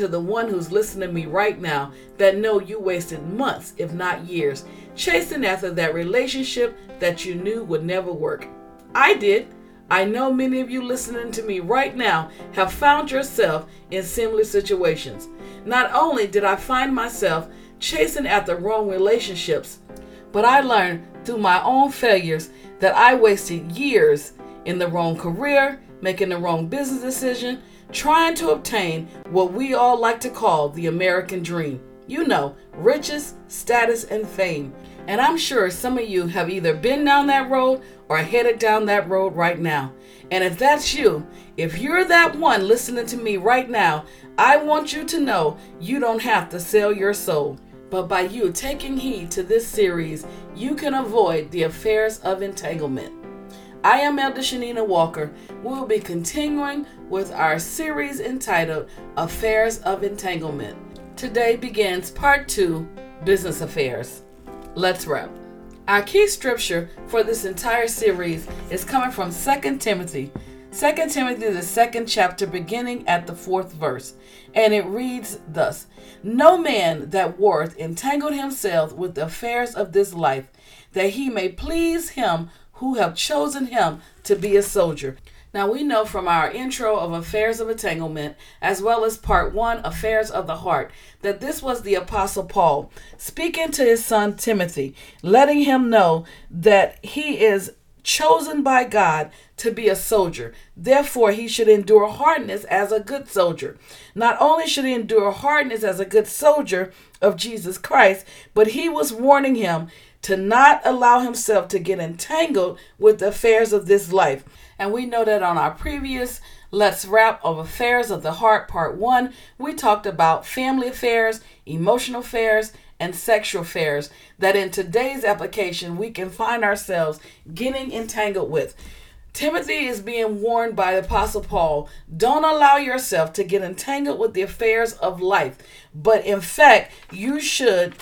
to the one who's listening to me right now that know you wasted months, if not years, chasing after that relationship that you knew would never work. I did. I know many of you listening to me right now have found yourself in similar situations. Not only did I find myself chasing after wrong relationships, but I learned through my own failures that I wasted years in the wrong career, making the wrong business decision, trying to obtain what we all like to call the American dream. You know, riches, status, and fame. And I'm sure some of you have either been down that road or headed down that road right now. And if that's you, if you're that one listening to me right now, I want you to know you don't have to sell your soul. But by you taking heed to this series, you can avoid the affairs of entanglement. I am Elder Shanina Walker. We will be continuing with our series entitled Affairs of Entanglement. Today begins part two Business Affairs. Let's wrap. Our key scripture for this entire series is coming from 2 Timothy. 2 Timothy, the second chapter, beginning at the fourth verse. And it reads thus No man that warreth entangled himself with the affairs of this life, that he may please him who have chosen him to be a soldier. Now we know from our intro of Affairs of Entanglement, as well as part one, Affairs of the Heart, that this was the Apostle Paul speaking to his son Timothy, letting him know that he is chosen by God to be a soldier. Therefore, he should endure hardness as a good soldier. Not only should he endure hardness as a good soldier of Jesus Christ, but he was warning him to not allow himself to get entangled with the affairs of this life. And we know that on our previous Let's Wrap of Affairs of the Heart, Part 1, we talked about family affairs, emotional affairs, and sexual affairs that in today's application we can find ourselves getting entangled with. Timothy is being warned by the Apostle Paul don't allow yourself to get entangled with the affairs of life, but in fact, you should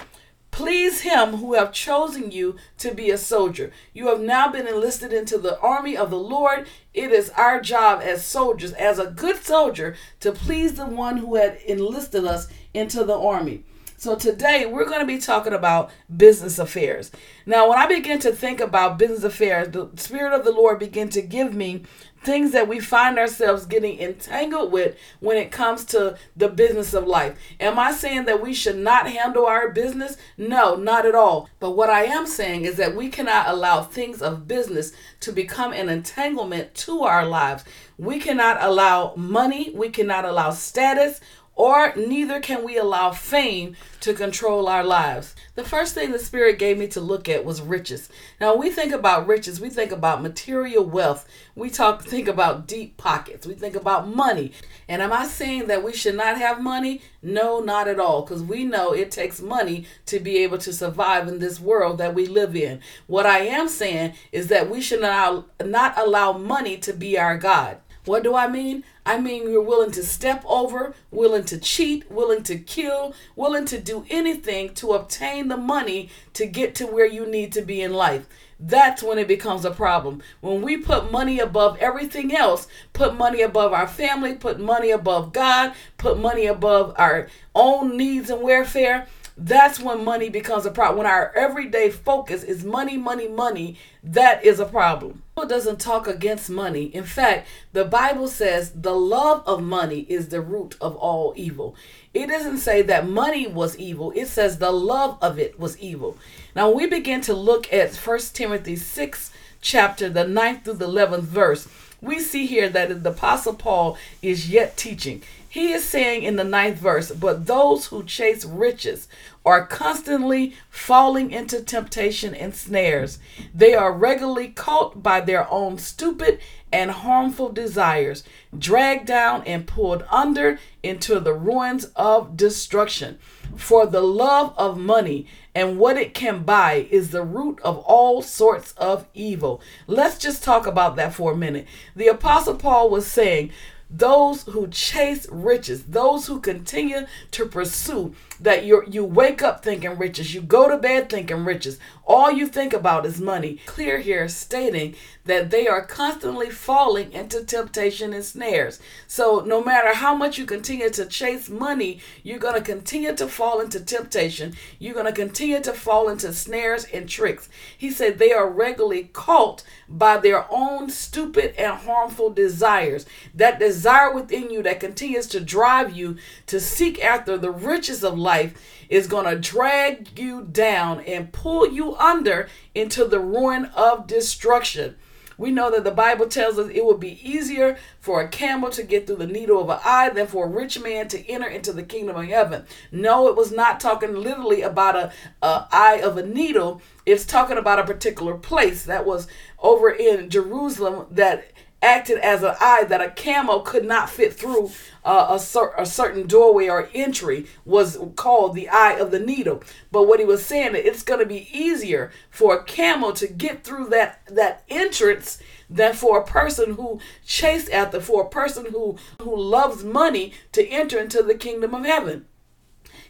Please him who have chosen you to be a soldier. You have now been enlisted into the army of the Lord. It is our job as soldiers, as a good soldier, to please the one who had enlisted us into the army. So today we're going to be talking about business affairs. Now, when I begin to think about business affairs, the Spirit of the Lord began to give me things that we find ourselves getting entangled with when it comes to the business of life. Am I saying that we should not handle our business? No, not at all. But what I am saying is that we cannot allow things of business to become an entanglement to our lives. We cannot allow money, we cannot allow status, or neither can we allow fame to control our lives. The first thing the Spirit gave me to look at was riches. Now, when we think about riches, we think about material wealth, we talk think about deep pockets, we think about money. And am I saying that we should not have money? No, not at all, because we know it takes money to be able to survive in this world that we live in. What I am saying is that we should not, not allow money to be our God. What do I mean? I mean you're willing to step over, willing to cheat, willing to kill, willing to do anything to obtain the money to get to where you need to be in life. That's when it becomes a problem. When we put money above everything else, put money above our family, put money above God, put money above our own needs and welfare, that's when money becomes a problem. When our everyday focus is money, money, money, that is a problem. Bible doesn't talk against money. In fact, the Bible says the love of money is the root of all evil. It doesn't say that money was evil. It says the love of it was evil. Now when we begin to look at 1 Timothy 6 chapter, the 9th through the 11th verse. We see here that the apostle Paul is yet teaching. He is saying in the ninth verse, but those who chase riches are constantly falling into temptation and snares. They are regularly caught by their own stupid and harmful desires, dragged down and pulled under into the ruins of destruction. For the love of money and what it can buy is the root of all sorts of evil. Let's just talk about that for a minute. The Apostle Paul was saying, those who chase riches, those who continue to pursue that you you wake up thinking riches, you go to bed thinking riches. All you think about is money. Clear here stating that they are constantly falling into temptation and snares. So no matter how much you continue to chase money, you're going to continue to fall into temptation. You're going to continue to fall into snares and tricks. He said they are regularly caught by their own stupid and harmful desires. That desire within you that continues to drive you to seek after the riches of life is going to drag you down and pull you under into the ruin of destruction. We know that the Bible tells us it would be easier for a camel to get through the needle of an eye than for a rich man to enter into the kingdom of heaven. No, it was not talking literally about a, a eye of a needle. It's talking about a particular place that was over in Jerusalem that acted as an eye that a camel could not fit through uh, a, cer- a certain doorway or entry was called the eye of the needle but what he was saying it's going to be easier for a camel to get through that that entrance than for a person who chased after for a person who who loves money to enter into the kingdom of heaven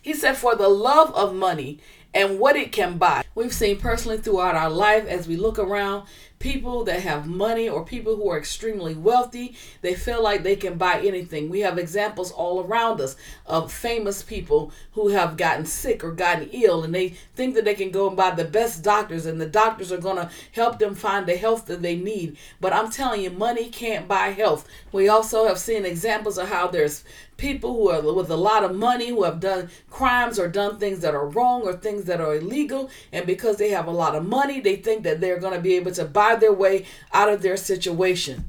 he said for the love of money and what it can buy. We've seen personally throughout our life as we look around people that have money or people who are extremely wealthy, they feel like they can buy anything. We have examples all around us of famous people who have gotten sick or gotten ill and they think that they can go and buy the best doctors and the doctors are going to help them find the health that they need. But I'm telling you, money can't buy health. We also have seen examples of how there's people who are with a lot of money who have done crimes or done things that are wrong or things that are illegal and because they have a lot of money they think that they're going to be able to buy their way out of their situation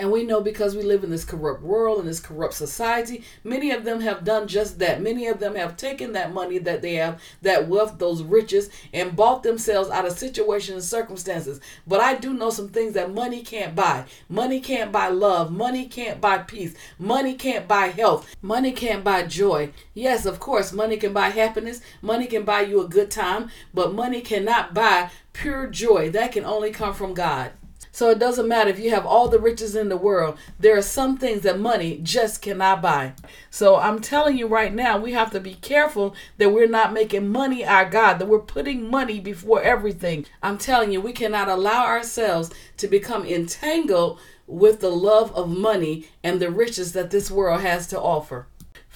and we know because we live in this corrupt world and this corrupt society, many of them have done just that. Many of them have taken that money that they have, that wealth, those riches, and bought themselves out of situations and circumstances. But I do know some things that money can't buy. Money can't buy love. Money can't buy peace. Money can't buy health. Money can't buy joy. Yes, of course, money can buy happiness. Money can buy you a good time. But money cannot buy pure joy. That can only come from God. So it doesn't matter if you have all the riches in the world, there are some things that money just cannot buy. So I'm telling you right now, we have to be careful that we're not making money our God, that we're putting money before everything. I'm telling you, we cannot allow ourselves to become entangled with the love of money and the riches that this world has to offer.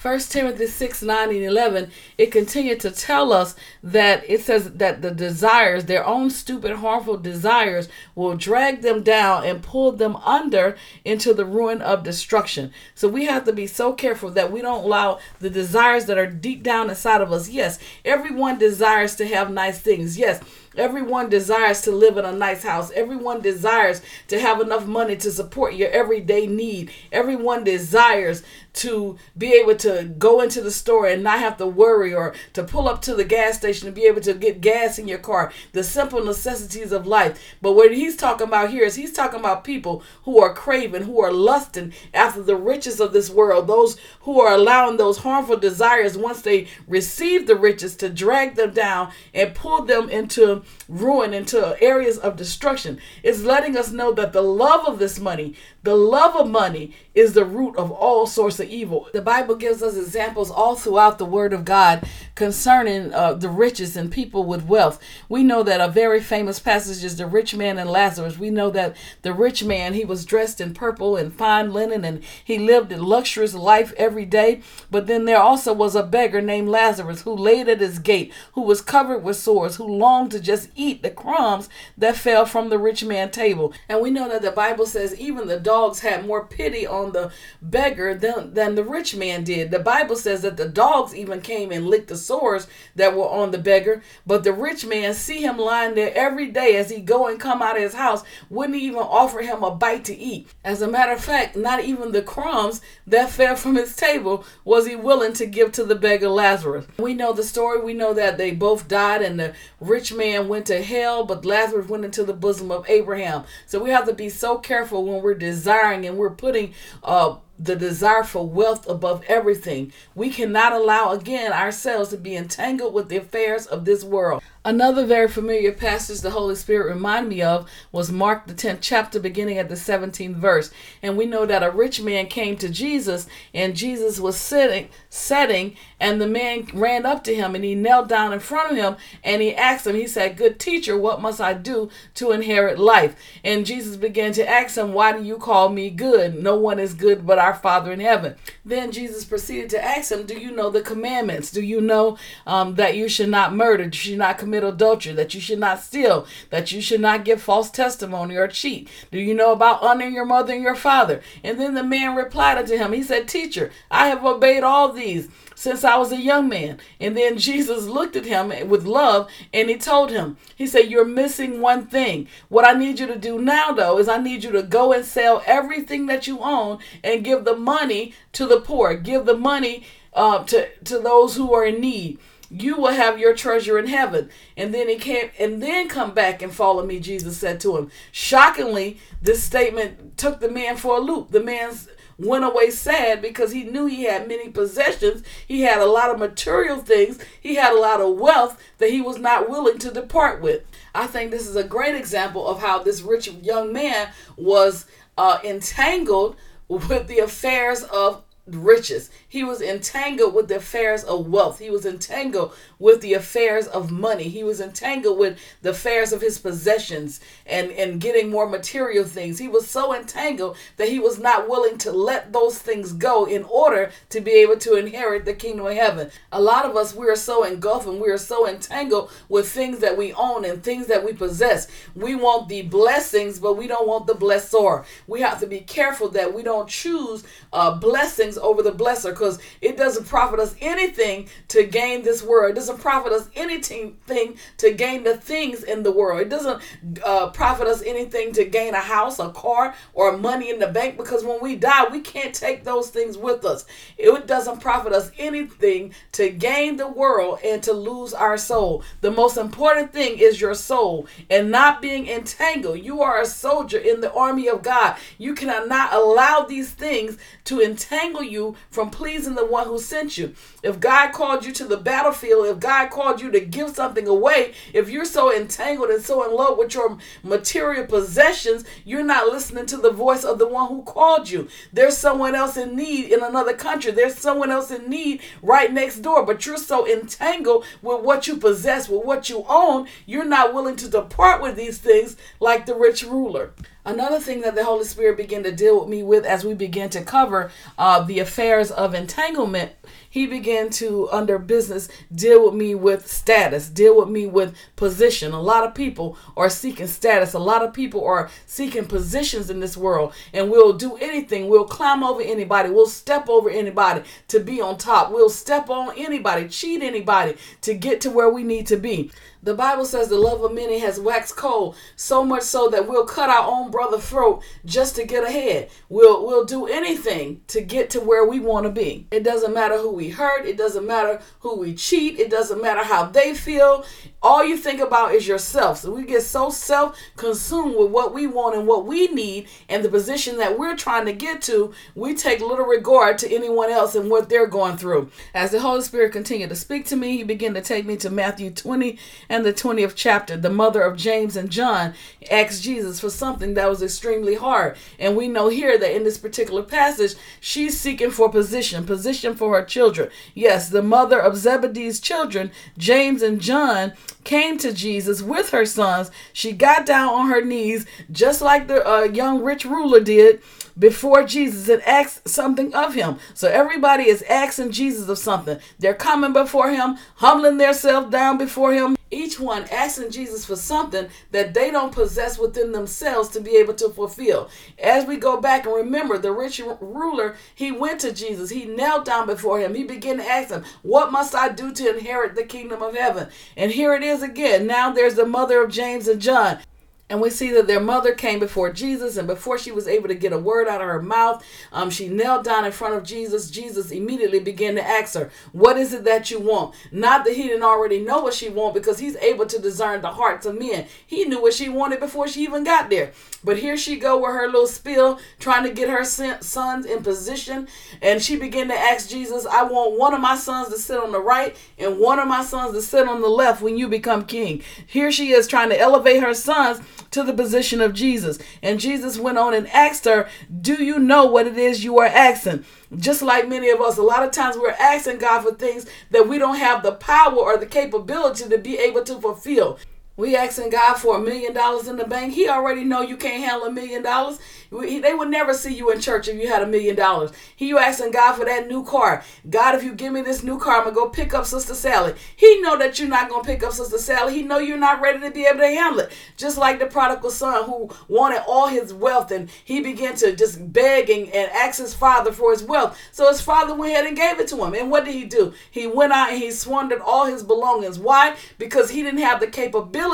1 Timothy 6 9 and 11, it continued to tell us that it says that the desires, their own stupid, harmful desires, will drag them down and pull them under into the ruin of destruction. So we have to be so careful that we don't allow the desires that are deep down inside of us. Yes, everyone desires to have nice things. Yes, Everyone desires to live in a nice house. Everyone desires to have enough money to support your everyday need. Everyone desires to be able to go into the store and not have to worry or to pull up to the gas station and be able to get gas in your car. The simple necessities of life. But what he's talking about here is he's talking about people who are craving, who are lusting after the riches of this world. Those who are allowing those harmful desires once they receive the riches to drag them down and pull them into ruin, into areas of destruction. It's letting us know that the love of this money, the love of money, is the root of all sorts of evil. The Bible gives us examples all throughout the Word of God concerning uh, the riches and people with wealth. We know that a very famous passage is the rich man and Lazarus. We know that the rich man, he was dressed in purple and fine linen and he lived a luxurious life every day. But then there also was a beggar named Lazarus who laid at his gate, who was covered with sores, who longed to just eat the crumbs that fell from the rich man's table. And we know that the Bible says even the dogs had more pity on the beggar than, than the rich man did. The Bible says that the dogs even came and licked the sores that were on the beggar, but the rich man see him lying there every day as he go and come out of his house, wouldn't even offer him a bite to eat. As a matter of fact, not even the crumbs that fell from his table was he willing to give to the beggar Lazarus. We know the story. We know that they both died and the rich man went to hell, but Lazarus went into the bosom of Abraham. So we have to be so careful when we're desiring and we're putting uh the desire for wealth above everything. We cannot allow again ourselves to be entangled with the affairs of this world. Another very familiar passage the Holy Spirit reminded me of was Mark the 10th chapter, beginning at the 17th verse. And we know that a rich man came to Jesus, and Jesus was sitting, setting, and the man ran up to him and he knelt down in front of him and he asked him, he said, Good teacher, what must I do to inherit life? And Jesus began to ask him, Why do you call me good? No one is good but our Father in heaven. Then Jesus proceeded to ask him, Do you know the commandments? Do you know um, that you should not murder, you should not commit adultery, that you should not steal, that you should not give false testimony or cheat? Do you know about honoring your mother and your father? And then the man replied unto him, He said, Teacher, I have obeyed all these since I was a young man. And then Jesus looked at him with love and he told him, He said, You're missing one thing. What I need you to do now, though, is I need you to go and sell everything that you own and give the money to the poor, give the money uh, to, to those who are in need you will have your treasure in heaven. And then he came and then come back and follow me, Jesus said to him. Shockingly, this statement took the man for a loop. The man's went away sad because he knew he had many possessions. He had a lot of material things. He had a lot of wealth that he was not willing to depart with. I think this is a great example of how this rich young man was uh, entangled with the affairs of riches. He was entangled with the affairs of wealth. He was entangled with the affairs of money. He was entangled with the affairs of his possessions and, and getting more material things. He was so entangled that he was not willing to let those things go in order to be able to inherit the kingdom of heaven. A lot of us, we are so engulfed and we are so entangled with things that we own and things that we possess. We want the blessings, but we don't want the blessor. We have to be careful that we don't choose uh, blessings blessings over the blesser because it doesn't profit us anything to gain this world. It doesn't profit us anything to gain the things in the world. It doesn't uh, profit us anything to gain a house, a car, or money in the bank because when we die, we can't take those things with us. It doesn't profit us anything to gain the world and to lose our soul. The most important thing is your soul and not being entangled. You are a soldier in the army of God. You cannot allow these things to entangle you from pleasing the one who sent you. If God called you to the battlefield, if God called you to give something away, if you're so entangled and so in love with your material possessions, you're not listening to the voice of the one who called you. There's someone else in need in another country. There's someone else in need right next door, but you're so entangled with what you possess, with what you own, you're not willing to depart with these things like the rich ruler. Another thing that the Holy Spirit began to deal with me with as we began to cover uh, the affairs of entanglement, he began to, under business, deal with me with status, deal with me with position. A lot of people are seeking status. A lot of people are seeking positions in this world, and we'll do anything. We'll climb over anybody. We'll step over anybody to be on top. We'll step on anybody, cheat anybody to get to where we need to be. The Bible says the love of many has waxed cold, so much so that we'll cut our own brother throat just to get ahead. We'll we'll do anything to get to where we want to be. It doesn't matter who we hurt, it doesn't matter who we cheat, it doesn't matter how they feel. All you think about is yourself. So we get so self-consumed with what we want and what we need and the position that we're trying to get to, we take little regard to anyone else and what they're going through. As the Holy Spirit continued to speak to me, he began to take me to Matthew 20 and the 20th chapter, the mother of James and John asked Jesus for something that was extremely hard. And we know here that in this particular passage, she's seeking for position, position for her children. Yes, the mother of Zebedee's children, James and John, came to Jesus with her sons. She got down on her knees, just like the uh, young rich ruler did before Jesus and asked something of him. So everybody is asking Jesus of something. They're coming before him, humbling themselves down before him, each one asking Jesus for something that they don't possess within themselves to be able to fulfill. As we go back and remember, the rich ruler, he went to Jesus. He knelt down before him. He began to ask him, What must I do to inherit the kingdom of heaven? And here it is again. Now there's the mother of James and John. And we see that their mother came before Jesus, and before she was able to get a word out of her mouth, um, she knelt down in front of Jesus. Jesus immediately began to ask her, What is it that you want? Not that he didn't already know what she wanted, because he's able to discern the hearts of men. He knew what she wanted before she even got there. But here she go with her little spill, trying to get her sons in position. And she began to ask Jesus, I want one of my sons to sit on the right and one of my sons to sit on the left when you become king. Here she is trying to elevate her sons to the position of Jesus. And Jesus went on and asked her, Do you know what it is you are asking? Just like many of us, a lot of times we're asking God for things that we don't have the power or the capability to be able to fulfill. We asking God for a million dollars in the bank. He already know you can't handle a million dollars. They would never see you in church if you had a million dollars. He you asking God for that new car. God, if you give me this new car, I'm gonna go pick up Sister Sally. He know that you're not gonna pick up Sister Sally. He know you're not ready to be able to handle it. Just like the prodigal son who wanted all his wealth and he began to just beg and, and ask his father for his wealth. So his father went ahead and gave it to him. And what did he do? He went out and he squandered all his belongings. Why? Because he didn't have the capability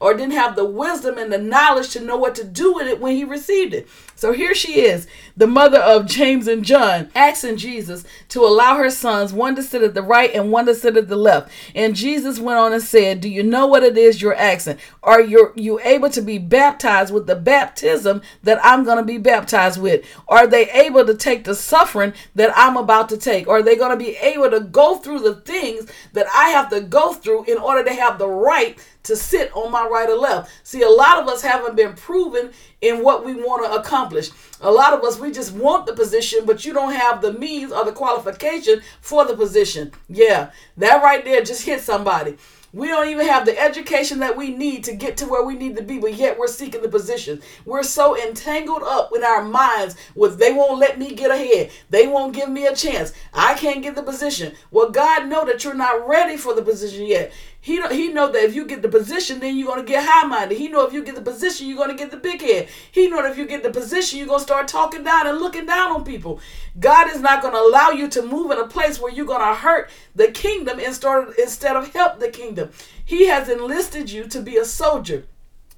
or didn't have the wisdom and the knowledge to know what to do with it when he received it. So here she is, the mother of James and John, asking Jesus to allow her sons one to sit at the right and one to sit at the left. And Jesus went on and said, Do you know what it is you're asking? Are you, you able to be baptized with the baptism that I'm going to be baptized with? Are they able to take the suffering that I'm about to take? Are they going to be able to go through the things that I have to go through in order to have the right to sit on my right or left. See, a lot of us haven't been proven in what we want to accomplish. A lot of us, we just want the position, but you don't have the means or the qualification for the position. Yeah, that right there just hit somebody. We don't even have the education that we need to get to where we need to be, but yet we're seeking the position. We're so entangled up in our minds with they won't let me get ahead. They won't give me a chance. I can't get the position. Well, God know that you're not ready for the position yet. He he know that if you get the position, then you're gonna get high minded. He know if you get the position, you're gonna get the big head. He know that if you get the position, you're gonna start talking down and looking down on people. God is not gonna allow you to move in a place where you're gonna hurt the kingdom instead instead of help the kingdom. He has enlisted you to be a soldier.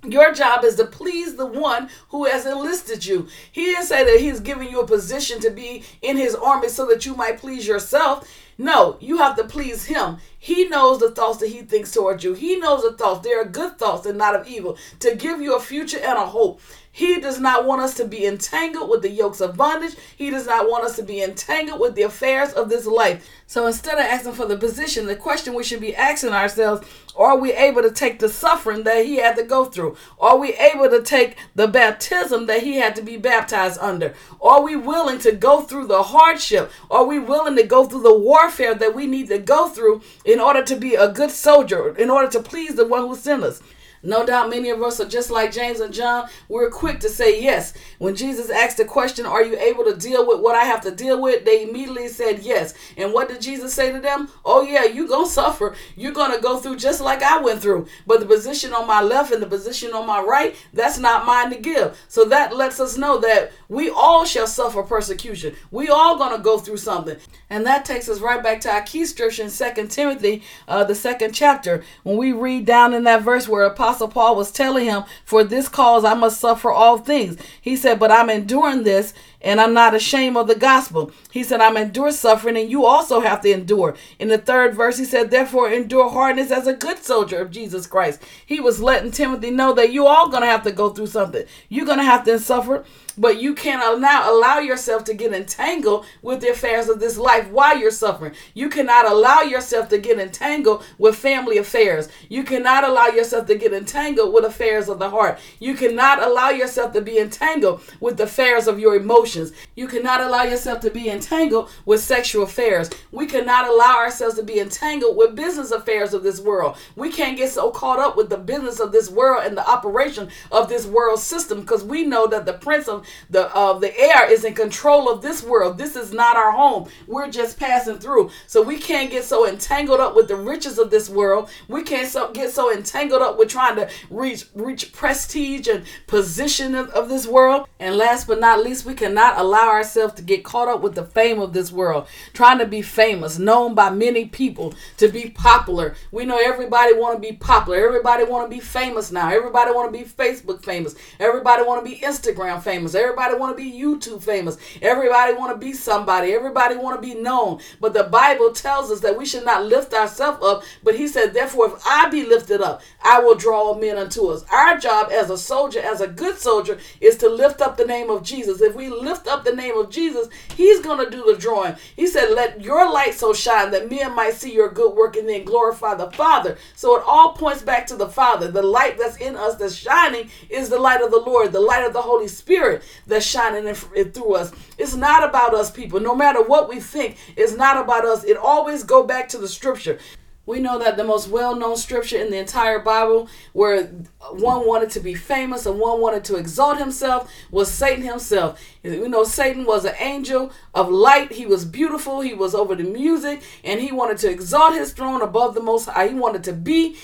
Your job is to please the one who has enlisted you. He didn't say that he's giving you a position to be in his army so that you might please yourself. No, you have to please him. He knows the thoughts that he thinks towards you. He knows the thoughts. They are good thoughts and not of evil, to give you a future and a hope. He does not want us to be entangled with the yokes of bondage. He does not want us to be entangled with the affairs of this life. So instead of asking for the position, the question we should be asking ourselves are we able to take the suffering that he had to go through? Are we able to take the baptism that he had to be baptized under? Are we willing to go through the hardship? Are we willing to go through the warfare that we need to go through in order to be a good soldier, in order to please the one who sent us? No doubt many of us are just like James and John. We're quick to say yes. When Jesus asked the question, Are you able to deal with what I have to deal with? They immediately said yes. And what did Jesus say to them? Oh, yeah, you're going to suffer. You're going to go through just like I went through. But the position on my left and the position on my right, that's not mine to give. So that lets us know that we all shall suffer persecution. We all going to go through something. And that takes us right back to our key scripture in 2 Timothy, uh, the second chapter, when we read down in that verse where Apostle Apostle Paul was telling him, For this cause I must suffer all things. He said, But I'm enduring this and I'm not ashamed of the gospel. He said, I'm endure suffering, and you also have to endure. In the third verse, he said, Therefore, endure hardness as a good soldier of Jesus Christ. He was letting Timothy know that you all gonna have to go through something. You're gonna have to suffer but you cannot now allow yourself to get entangled with the affairs of this life while you're suffering. You cannot allow yourself to get entangled with family affairs. You cannot allow yourself to get entangled with affairs of the heart. You cannot allow yourself to be entangled with the affairs of your emotions. You cannot allow yourself to be entangled with sexual affairs. We cannot allow ourselves to be entangled with business affairs of this world. We can't get so caught up with the business of this world and the operation of this world system because we know that the prince of the uh, the air is in control of this world. This is not our home. We're just passing through. So we can't get so entangled up with the riches of this world. We can't so, get so entangled up with trying to reach reach prestige and position of, of this world. And last but not least, we cannot not allow ourselves to get caught up with the fame of this world, trying to be famous, known by many people, to be popular. We know everybody want to be popular. Everybody want to be famous now. Everybody want to be Facebook famous. Everybody want to be Instagram famous. Everybody want to be YouTube famous. Everybody want to be somebody. Everybody want to be known. But the Bible tells us that we should not lift ourselves up. But he said, therefore, if I be lifted up, I will draw men unto us. Our job as a soldier, as a good soldier, is to lift up the name of Jesus. If we lift up the name of Jesus, he's going to do the drawing. He said, let your light so shine that men might see your good work and then glorify the Father. So it all points back to the Father. The light that's in us that's shining is the light of the Lord, the light of the Holy Spirit that's shining in, in through us. It's not about us people. No matter what we think, it's not about us. It always go back to the scripture. We know that the most well known scripture in the entire Bible, where one wanted to be famous and one wanted to exalt himself, was Satan himself. We know Satan was an angel of light. He was beautiful. He was over the music and he wanted to exalt his throne above the Most High. He wanted to be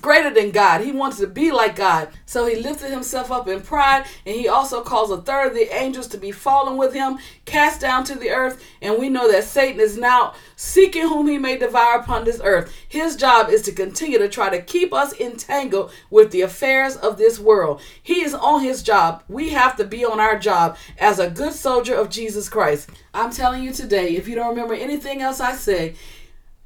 greater than God. He wants to be like God. So he lifted himself up in pride, and he also caused a third of the angels to be fallen with him, cast down to the earth. And we know that Satan is now seeking whom he may devour upon this earth. His job is to continue to try to keep us entangled with the affairs of this world. He is on his job. We have to be on our job as a good soldier of Jesus Christ. I'm telling you today, if you don't remember anything else I say,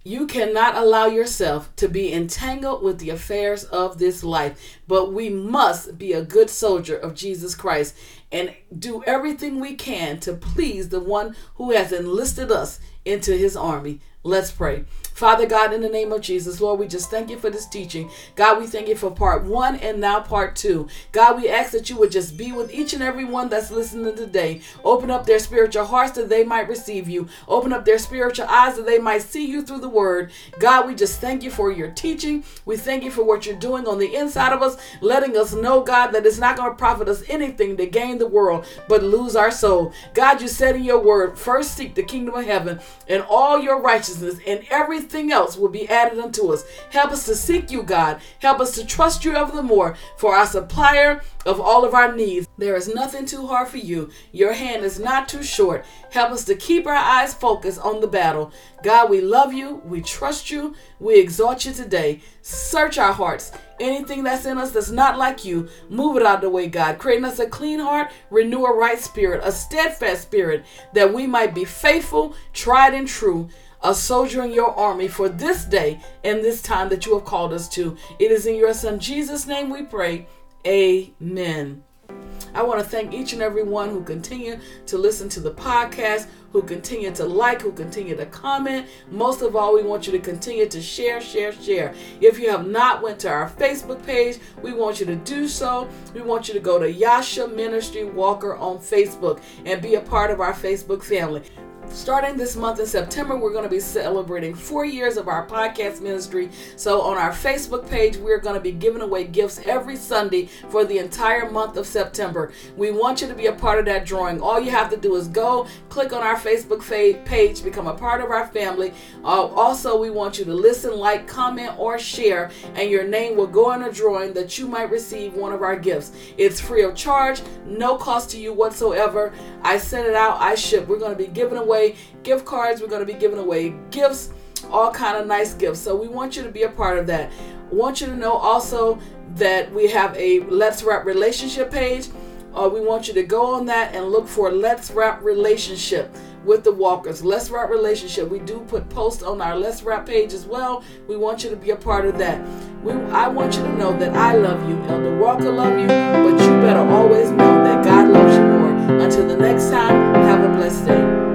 you cannot allow yourself to be entangled with the affairs of this life, but we must be a good soldier of Jesus Christ and do everything we can to please the one who has enlisted us into his army. Let's pray. Father God, in the name of Jesus, Lord, we just thank you for this teaching. God, we thank you for part one and now part two. God, we ask that you would just be with each and every one that's listening today. Open up their spiritual hearts that they might receive you. Open up their spiritual eyes that they might see you through the word. God, we just thank you for your teaching. We thank you for what you're doing on the inside of us, letting us know, God, that it's not going to profit us anything to gain the world, but lose our soul. God, you said in your word, first seek the kingdom of heaven and all your righteousness and everything everything else will be added unto us. Help us to seek you, God. Help us to trust you ever the more for our supplier of all of our needs. There is nothing too hard for you. Your hand is not too short. Help us to keep our eyes focused on the battle. God, we love you. We trust you. We exalt you today. Search our hearts. Anything that's in us that's not like you, move it out of the way, God. Creating us a clean heart, renew a right spirit, a steadfast spirit, that we might be faithful, tried, and true a soldier in your army for this day and this time that you have called us to. It is in your Son Jesus' name we pray. Amen. I want to thank each and every one who continue to listen to the podcast, who continue to like, who continue to comment. Most of all, we want you to continue to share, share, share. If you have not went to our Facebook page, we want you to do so. We want you to go to Yasha Ministry Walker on Facebook and be a part of our Facebook family. Starting this month in September, we're going to be celebrating four years of our podcast ministry. So, on our Facebook page, we're going to be giving away gifts every Sunday for the entire month of September. We want you to be a part of that drawing. All you have to do is go click on our Facebook page, become a part of our family. Uh, also, we want you to listen, like, comment, or share, and your name will go in a drawing that you might receive one of our gifts. It's free of charge, no cost to you whatsoever. I send it out, I ship. We're going to be giving away away gift cards. We're going to be giving away gifts, all kind of nice gifts. So we want you to be a part of that. Want you to know also that we have a Let's Wrap relationship page. Uh, we want you to go on that and look for Let's Wrap relationship with the walkers. Let's Wrap relationship. We do put posts on our Let's Wrap page as well. We want you to be a part of that. We, I want you to know that I love you. Elder Walker love you, but you better always know that God loves you more. Until the next time, have a blessed day.